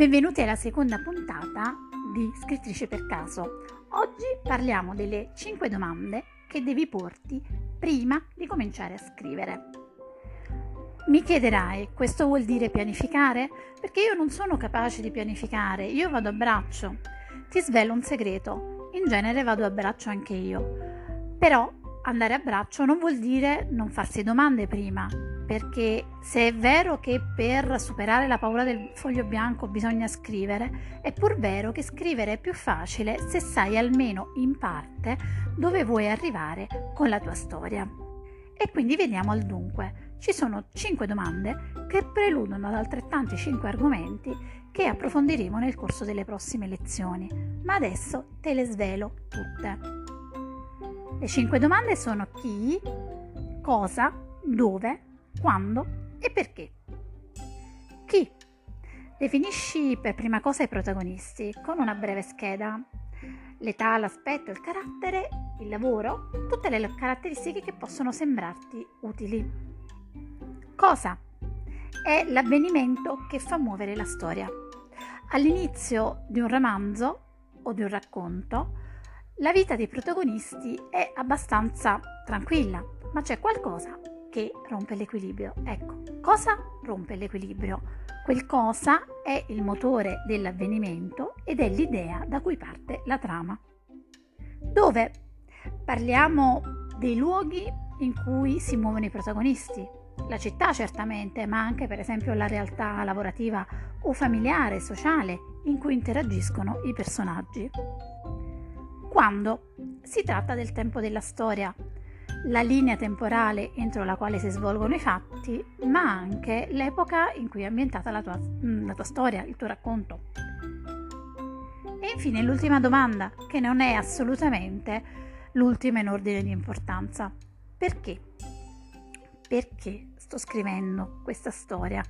Benvenuti alla seconda puntata di Scrittrice per caso. Oggi parliamo delle 5 domande che devi porti prima di cominciare a scrivere. Mi chiederai, questo vuol dire pianificare? Perché io non sono capace di pianificare, io vado a braccio. Ti svelo un segreto, in genere vado a braccio anche io. Però andare a braccio non vuol dire non farsi domande prima, perché se è vero che per superare la paura del foglio bianco bisogna scrivere, è pur vero che scrivere è più facile se sai almeno in parte dove vuoi arrivare con la tua storia. E quindi veniamo al dunque. Ci sono 5 domande che preludono ad altrettanti 5 argomenti che approfondiremo nel corso delle prossime lezioni, ma adesso te le svelo tutte. Le 5 domande sono chi, cosa, dove, quando e perché. Chi? Definisci per prima cosa i protagonisti con una breve scheda. L'età, l'aspetto, il carattere, il lavoro, tutte le caratteristiche che possono sembrarti utili. Cosa? È l'avvenimento che fa muovere la storia. All'inizio di un romanzo o di un racconto, la vita dei protagonisti è abbastanza tranquilla, ma c'è qualcosa che rompe l'equilibrio. Ecco, cosa rompe l'equilibrio? Quel cosa è il motore dell'avvenimento ed è l'idea da cui parte la trama. Dove parliamo dei luoghi in cui si muovono i protagonisti, la città certamente, ma anche per esempio la realtà lavorativa o familiare, sociale in cui interagiscono i personaggi. Quando si tratta del tempo della storia, la linea temporale entro la quale si svolgono i fatti, ma anche l'epoca in cui è ambientata la tua, mm, la tua storia, il tuo racconto. E infine l'ultima domanda, che non è assolutamente l'ultima in ordine di importanza. Perché? Perché sto scrivendo questa storia?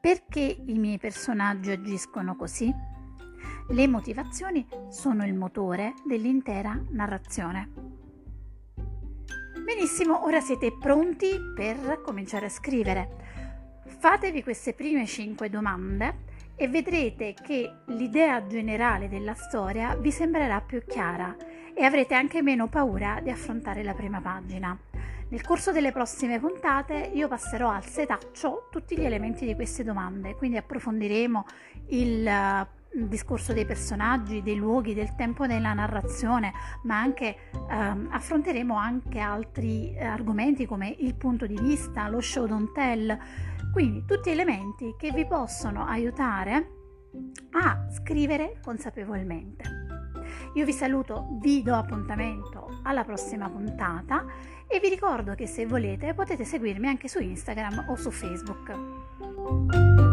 Perché i miei personaggi agiscono così? Le motivazioni sono il motore dell'intera narrazione. Benissimo, ora siete pronti per cominciare a scrivere. Fatevi queste prime 5 domande e vedrete che l'idea generale della storia vi sembrerà più chiara e avrete anche meno paura di affrontare la prima pagina. Nel corso delle prossime puntate io passerò al setaccio tutti gli elementi di queste domande, quindi approfondiremo il il discorso dei personaggi, dei luoghi, del tempo della narrazione, ma anche ehm, affronteremo anche altri eh, argomenti come il punto di vista, lo show don't tell, quindi tutti elementi che vi possono aiutare a scrivere consapevolmente. Io vi saluto, vi do appuntamento alla prossima puntata e vi ricordo che se volete potete seguirmi anche su Instagram o su Facebook.